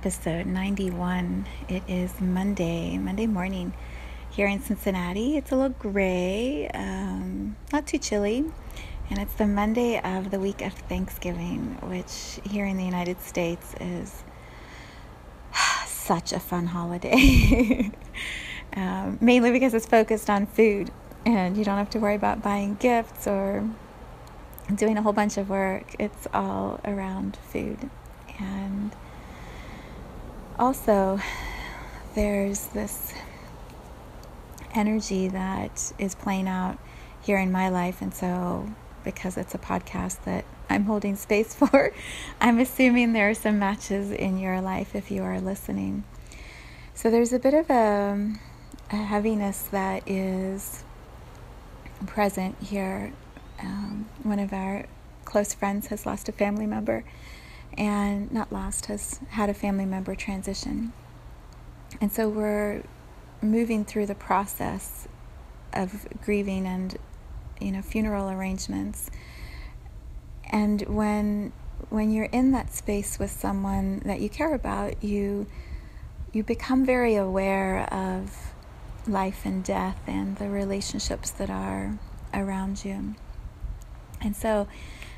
Episode 91. It is Monday, Monday morning here in Cincinnati. It's a little gray, um, not too chilly, and it's the Monday of the week of Thanksgiving, which here in the United States is such a fun holiday. um, mainly because it's focused on food, and you don't have to worry about buying gifts or doing a whole bunch of work. It's all around food. And also, there's this energy that is playing out here in my life. And so, because it's a podcast that I'm holding space for, I'm assuming there are some matches in your life if you are listening. So, there's a bit of a, a heaviness that is present here. Um, one of our close friends has lost a family member and not lost, has had a family member transition. And so we're moving through the process of grieving and you know funeral arrangements and when when you're in that space with someone that you care about you you become very aware of life and death and the relationships that are around you and so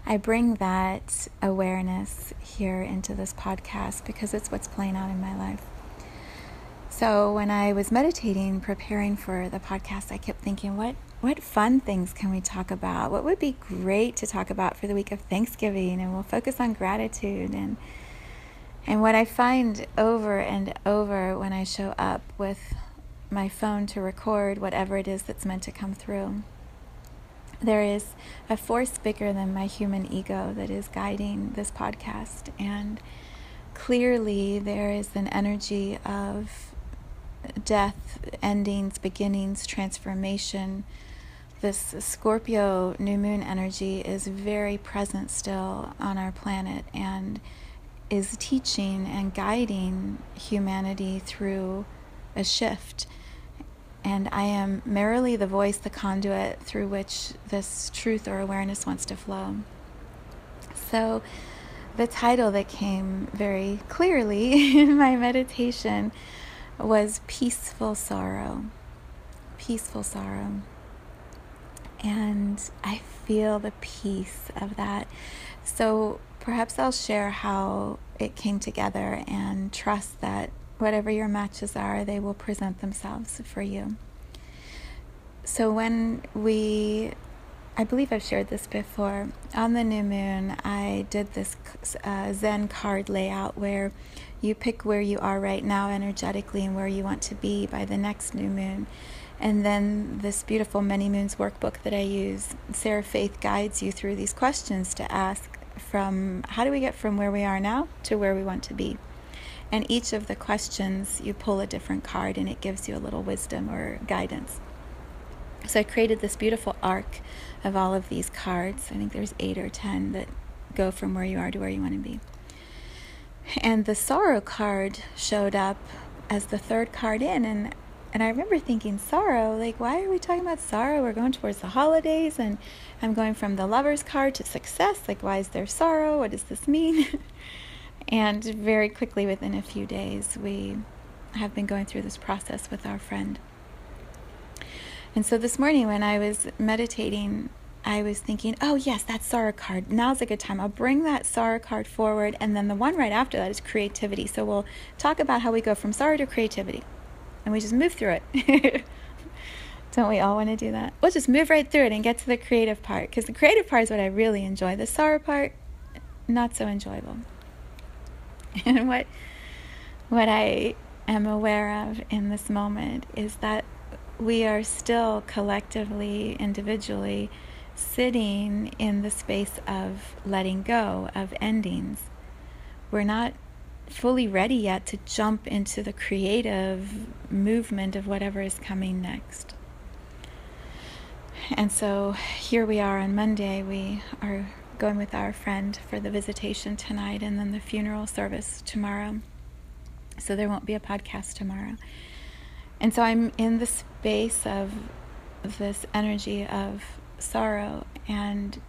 I bring that awareness here into this podcast because it's what's playing out in my life. So when I was meditating, preparing for the podcast, I kept thinking, what what fun things can we talk about? What would be great to talk about for the week of Thanksgiving? And we'll focus on gratitude and and what I find over and over when I show up with my phone to record whatever it is that's meant to come through there is a force bigger than my human ego that is guiding this podcast. And clearly, there is an energy of death, endings, beginnings, transformation. This Scorpio new moon energy is very present still on our planet and is teaching and guiding humanity through a shift and I am merely the voice, the conduit through which this truth or awareness wants to flow. So, the title that came very clearly in my meditation was Peaceful Sorrow. Peaceful Sorrow. And I feel the peace of that. So, perhaps I'll share how it came together and trust that whatever your matches are, they will present themselves for you. So when we, I believe I've shared this before, on the new moon, I did this uh, Zen card layout where you pick where you are right now energetically and where you want to be by the next new moon. And then this beautiful Many Moons workbook that I use, Sarah Faith guides you through these questions to ask from how do we get from where we are now to where we want to be. And each of the questions, you pull a different card and it gives you a little wisdom or guidance. So I created this beautiful arc of all of these cards. I think there's eight or ten that go from where you are to where you want to be. And the sorrow card showed up as the third card in and and I remember thinking sorrow, like why are we talking about sorrow? We're going towards the holidays and I'm going from the lover's card to success. Like why is there sorrow? What does this mean? And very quickly, within a few days, we have been going through this process with our friend. And so this morning, when I was meditating, I was thinking, oh, yes, that sorrow card. Now's a good time. I'll bring that sorrow card forward. And then the one right after that is creativity. So we'll talk about how we go from sorrow to creativity. And we just move through it. Don't we all want to do that? We'll just move right through it and get to the creative part. Because the creative part is what I really enjoy. The sorrow part, not so enjoyable. And what what I am aware of in this moment is that we are still collectively, individually, sitting in the space of letting go, of endings. We're not fully ready yet to jump into the creative movement of whatever is coming next. And so here we are on Monday. We are going with our friend for the visitation tonight and then the funeral service tomorrow. So there won't be a podcast tomorrow. And so I'm in the space of this energy of sorrow and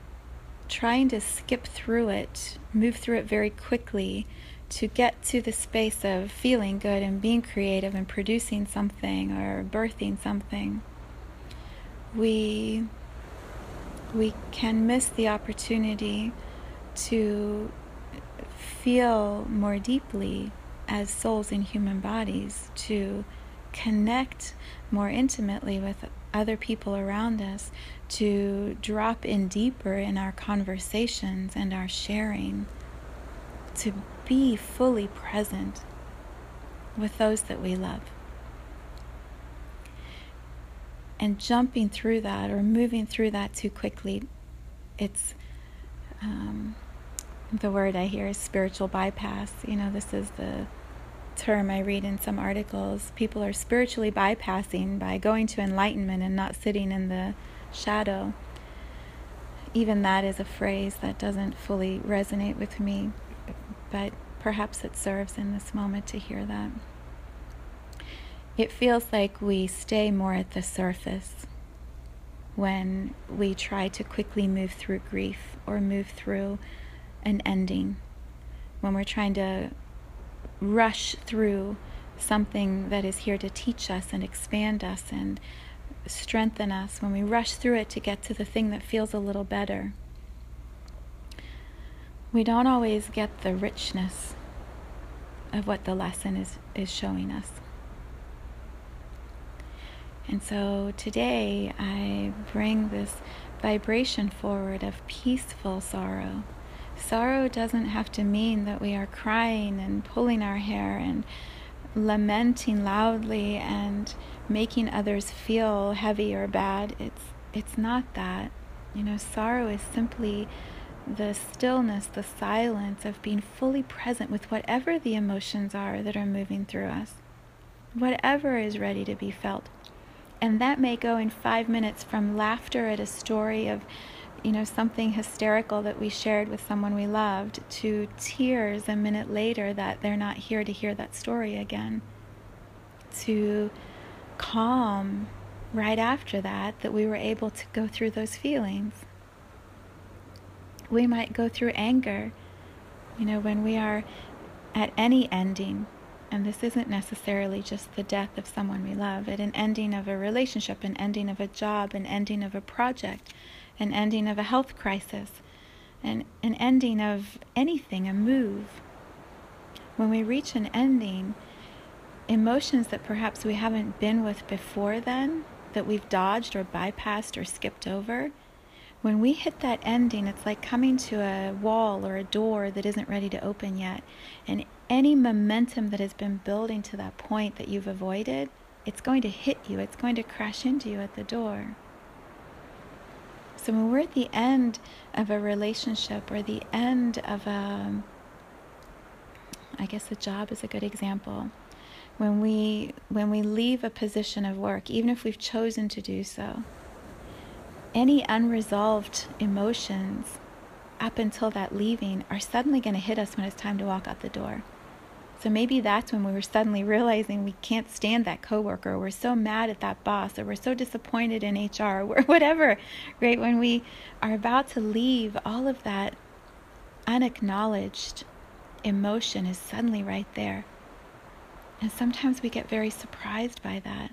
trying to skip through it, move through it very quickly to get to the space of feeling good and being creative and producing something or birthing something, we we can miss the opportunity to feel more deeply as souls in human bodies, to connect more intimately with other people around us, to drop in deeper in our conversations and our sharing, to be fully present with those that we love. And jumping through that or moving through that too quickly, it's um, the word I hear is spiritual bypass. You know, this is the term I read in some articles. People are spiritually bypassing by going to enlightenment and not sitting in the shadow. Even that is a phrase that doesn't fully resonate with me but perhaps it serves in this moment to hear that. It feels like we stay more at the surface when we try to quickly move through grief or move through an ending, when we're trying to rush through something that is here to teach us and expand us and strengthen us, when we rush through it to get to the thing that feels a little better we don't always get the richness of what the lesson is, is showing us. And so today I bring this vibration forward of peaceful sorrow. Sorrow doesn't have to mean that we are crying and pulling our hair and lamenting loudly and making others feel heavy or bad. It's it's not that. You know, sorrow is simply the stillness, the silence of being fully present with whatever the emotions are that are moving through us, whatever is ready to be felt. And that may go in five minutes from laughter at a story of, you know, something hysterical that we shared with someone we loved to tears a minute later that they're not here to hear that story again, to calm right after that, that we were able to go through those feelings we might go through anger, you know, when we are at any ending. And this isn't necessarily just the death of someone we love, at an ending of a relationship, an ending of a job, an ending of a project, an ending of a health crisis, an, an ending of anything, a move. When we reach an ending, emotions that perhaps we haven't been with before then, that we've dodged or bypassed or skipped over, when we hit that ending, it's like coming to a wall or a door that isn't ready to open yet. And any momentum that has been building to that point that you've avoided, it's going to hit you, it's going to crash into you at the door. So when we're at the end of a relationship or the end of a, I guess a job is a good example. When we when we leave a position of work, even if we've chosen to do so, any unresolved emotions up until that leaving are suddenly going to hit us when it's time to walk out the door. So maybe that's when we were suddenly realizing we can't stand that coworker, we're so mad at that boss, or we're so disappointed in HR, or whatever, right? When we are about to leave, all of that unacknowledged emotion is suddenly right there. And sometimes we get very surprised by that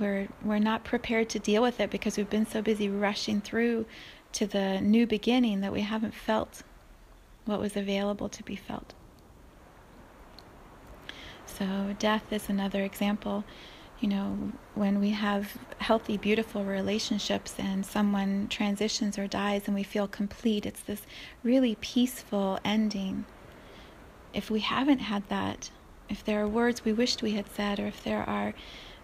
we're we're not prepared to deal with it because we've been so busy rushing through to the new beginning that we haven't felt what was available to be felt. So death is another example. You know, when we have healthy, beautiful relationships and someone transitions or dies and we feel complete, it's this really peaceful ending. if we haven't had that, if there are words we wished we had said, or if there are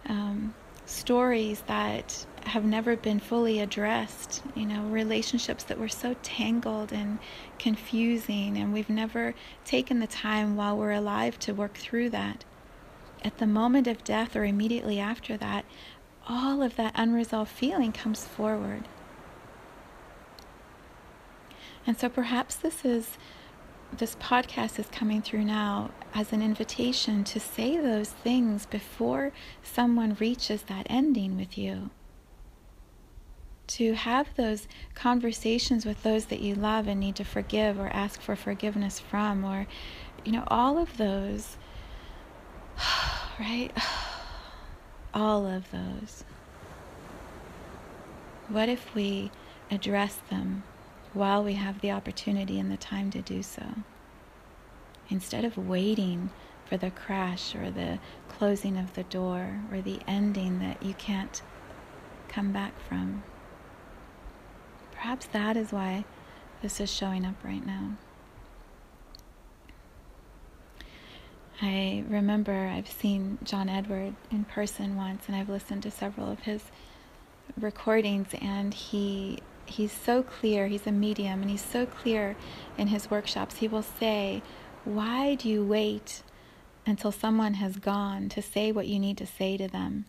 um, stories that have never been fully addressed, you know, relationships that were so tangled and confusing, and we've never taken the time while we're alive to work through that. At the moment of death or immediately after that, all of that unresolved feeling comes forward. And so perhaps this is this podcast is coming through now as an invitation to say those things before someone reaches that ending with you. To have those conversations with those that you love and need to forgive or ask for forgiveness from, or, you know, all of those, right? All of those. What if we address them while we have the opportunity and the time to do so. Instead of waiting for the crash or the closing of the door or the ending that you can't come back from. Perhaps that is why this is showing up right now. I remember I've seen John Edward in person once, and I've listened to several of his recordings, and he he's so clear, he's a medium, and he's so clear in his workshops. He will say, Why do you wait until someone has gone to say what you need to say to them?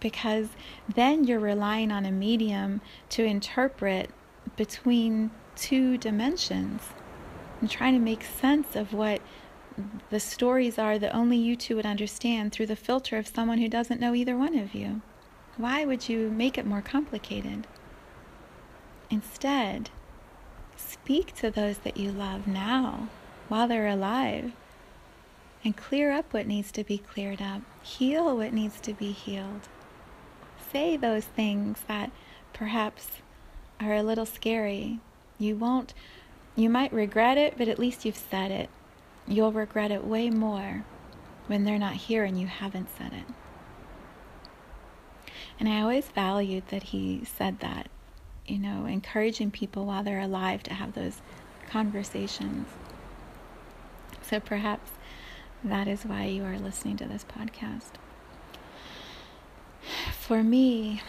Because then you're relying on a medium to interpret between two dimensions and trying to make sense of what the stories are that only you two would understand through the filter of someone who doesn't know either one of you. Why would you make it more complicated? Instead, speak to those that you love now while they're alive and clear up what needs to be cleared up, heal what needs to be healed. Say those things that perhaps are a little scary. You won't, you might regret it, but at least you've said it. You'll regret it way more when they're not here and you haven't said it. And I always valued that he said that you know, encouraging people while they're alive to have those conversations. So perhaps that is why you are listening to this podcast. For me,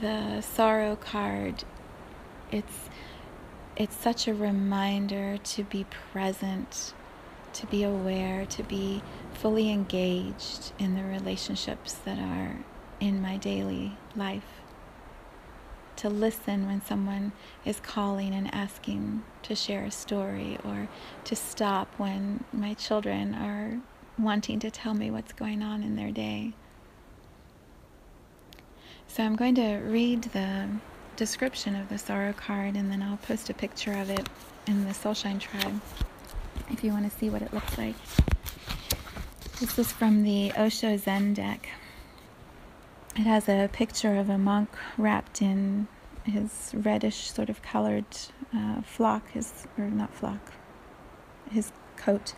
the sorrow card, it's it's such a reminder to be present, to be aware, to be fully engaged in the relationships that are in my daily life to listen when someone is calling and asking to share a story, or to stop when my children are wanting to tell me what's going on in their day. So I'm going to read the description of the sorrow card and then I'll post a picture of it in the Soulshine Tribe if you want to see what it looks like. This is from the Osho Zen deck. It has a picture of a monk wrapped in his reddish sort of colored uh, flock, his or not flock, his coat,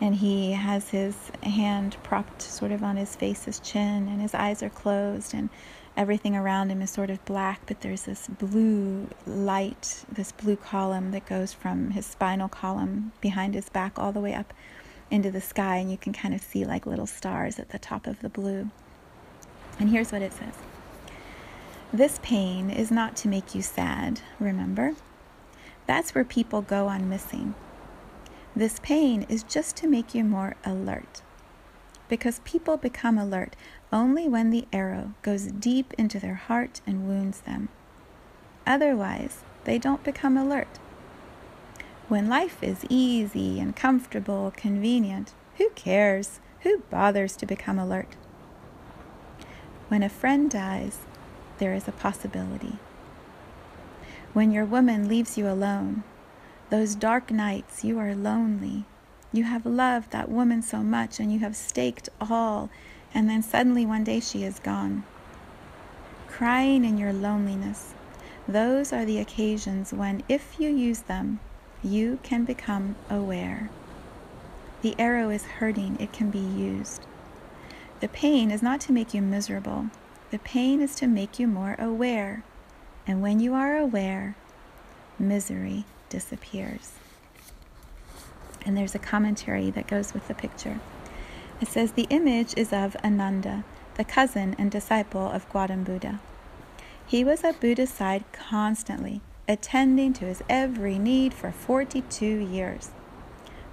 and he has his hand propped sort of on his face, his chin, and his eyes are closed, and everything around him is sort of black, but there's this blue light, this blue column that goes from his spinal column behind his back all the way up into the sky, and you can kind of see like little stars at the top of the blue. And here's what it says This pain is not to make you sad, remember? That's where people go on missing. This pain is just to make you more alert. Because people become alert only when the arrow goes deep into their heart and wounds them. Otherwise, they don't become alert. When life is easy and comfortable, convenient, who cares? Who bothers to become alert? When a friend dies, there is a possibility. When your woman leaves you alone, those dark nights you are lonely. You have loved that woman so much and you have staked all, and then suddenly one day she is gone. Crying in your loneliness, those are the occasions when, if you use them, you can become aware. The arrow is hurting, it can be used. The pain is not to make you miserable, the pain is to make you more aware. And when you are aware, misery disappears. And there's a commentary that goes with the picture. It says the image is of Ananda, the cousin and disciple of Gautam Buddha. He was at Buddha's side constantly, attending to his every need for 42 years.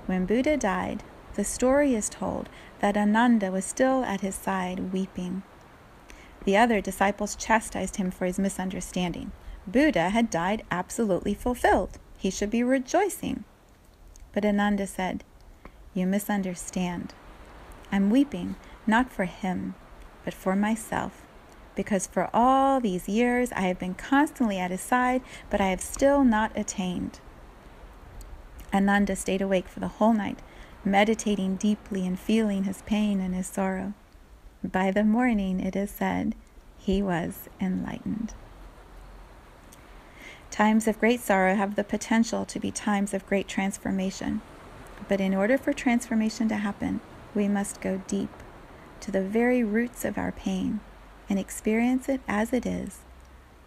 When Buddha died, the story is told that Ananda was still at his side weeping. The other disciples chastised him for his misunderstanding. Buddha had died absolutely fulfilled. He should be rejoicing. But Ananda said, You misunderstand. I'm weeping not for him, but for myself, because for all these years I have been constantly at his side, but I have still not attained. Ananda stayed awake for the whole night, meditating deeply and feeling his pain and his sorrow. By the morning, it is said, he was enlightened. Times of great sorrow have the potential to be times of great transformation. But in order for transformation to happen, we must go deep to the very roots of our pain and experience it as it is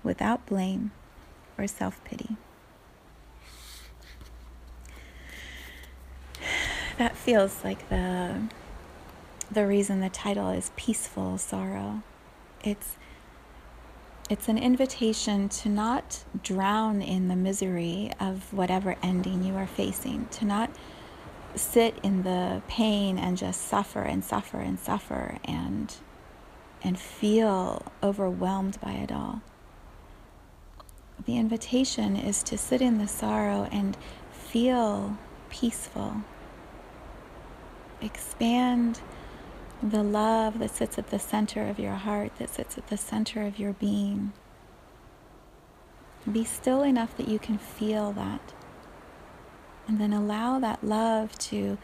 without blame or self pity. That feels like the the reason the title is peaceful sorrow. It's it's an invitation to not drown in the misery of whatever ending you are facing, to not sit in the pain and just suffer and suffer and suffer and and feel overwhelmed by it all. The invitation is to sit in the sorrow and feel peaceful. Expand the love that sits at the center of your heart, that sits at the center of your being. Be still enough that you can feel that. And then allow that love to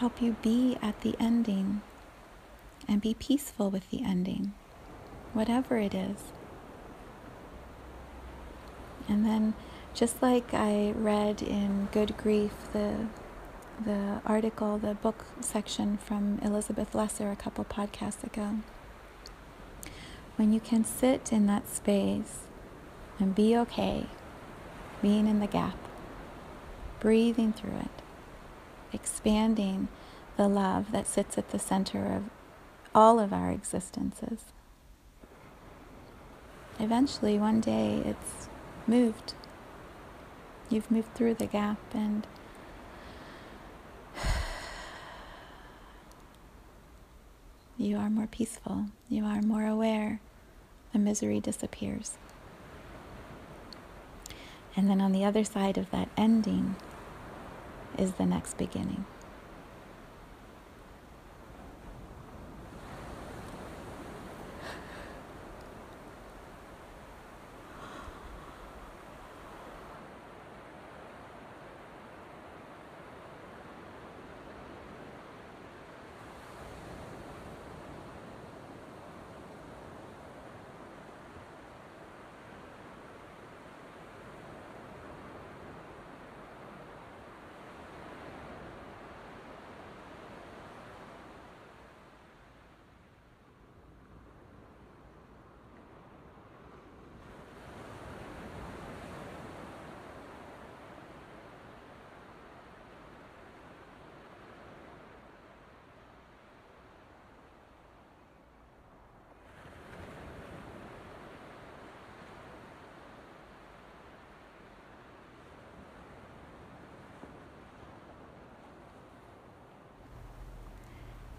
help you be at the ending and be peaceful with the ending, whatever it is. And then, just like I read in Good Grief, the the article, the book section from Elizabeth Lesser a couple podcasts ago. When you can sit in that space and be okay, being in the gap, breathing through it, expanding the love that sits at the center of all of our existences. Eventually, one day, it's moved. You've moved through the gap and you are more peaceful. You are more aware. The misery disappears. And then on the other side of that ending is the next beginning.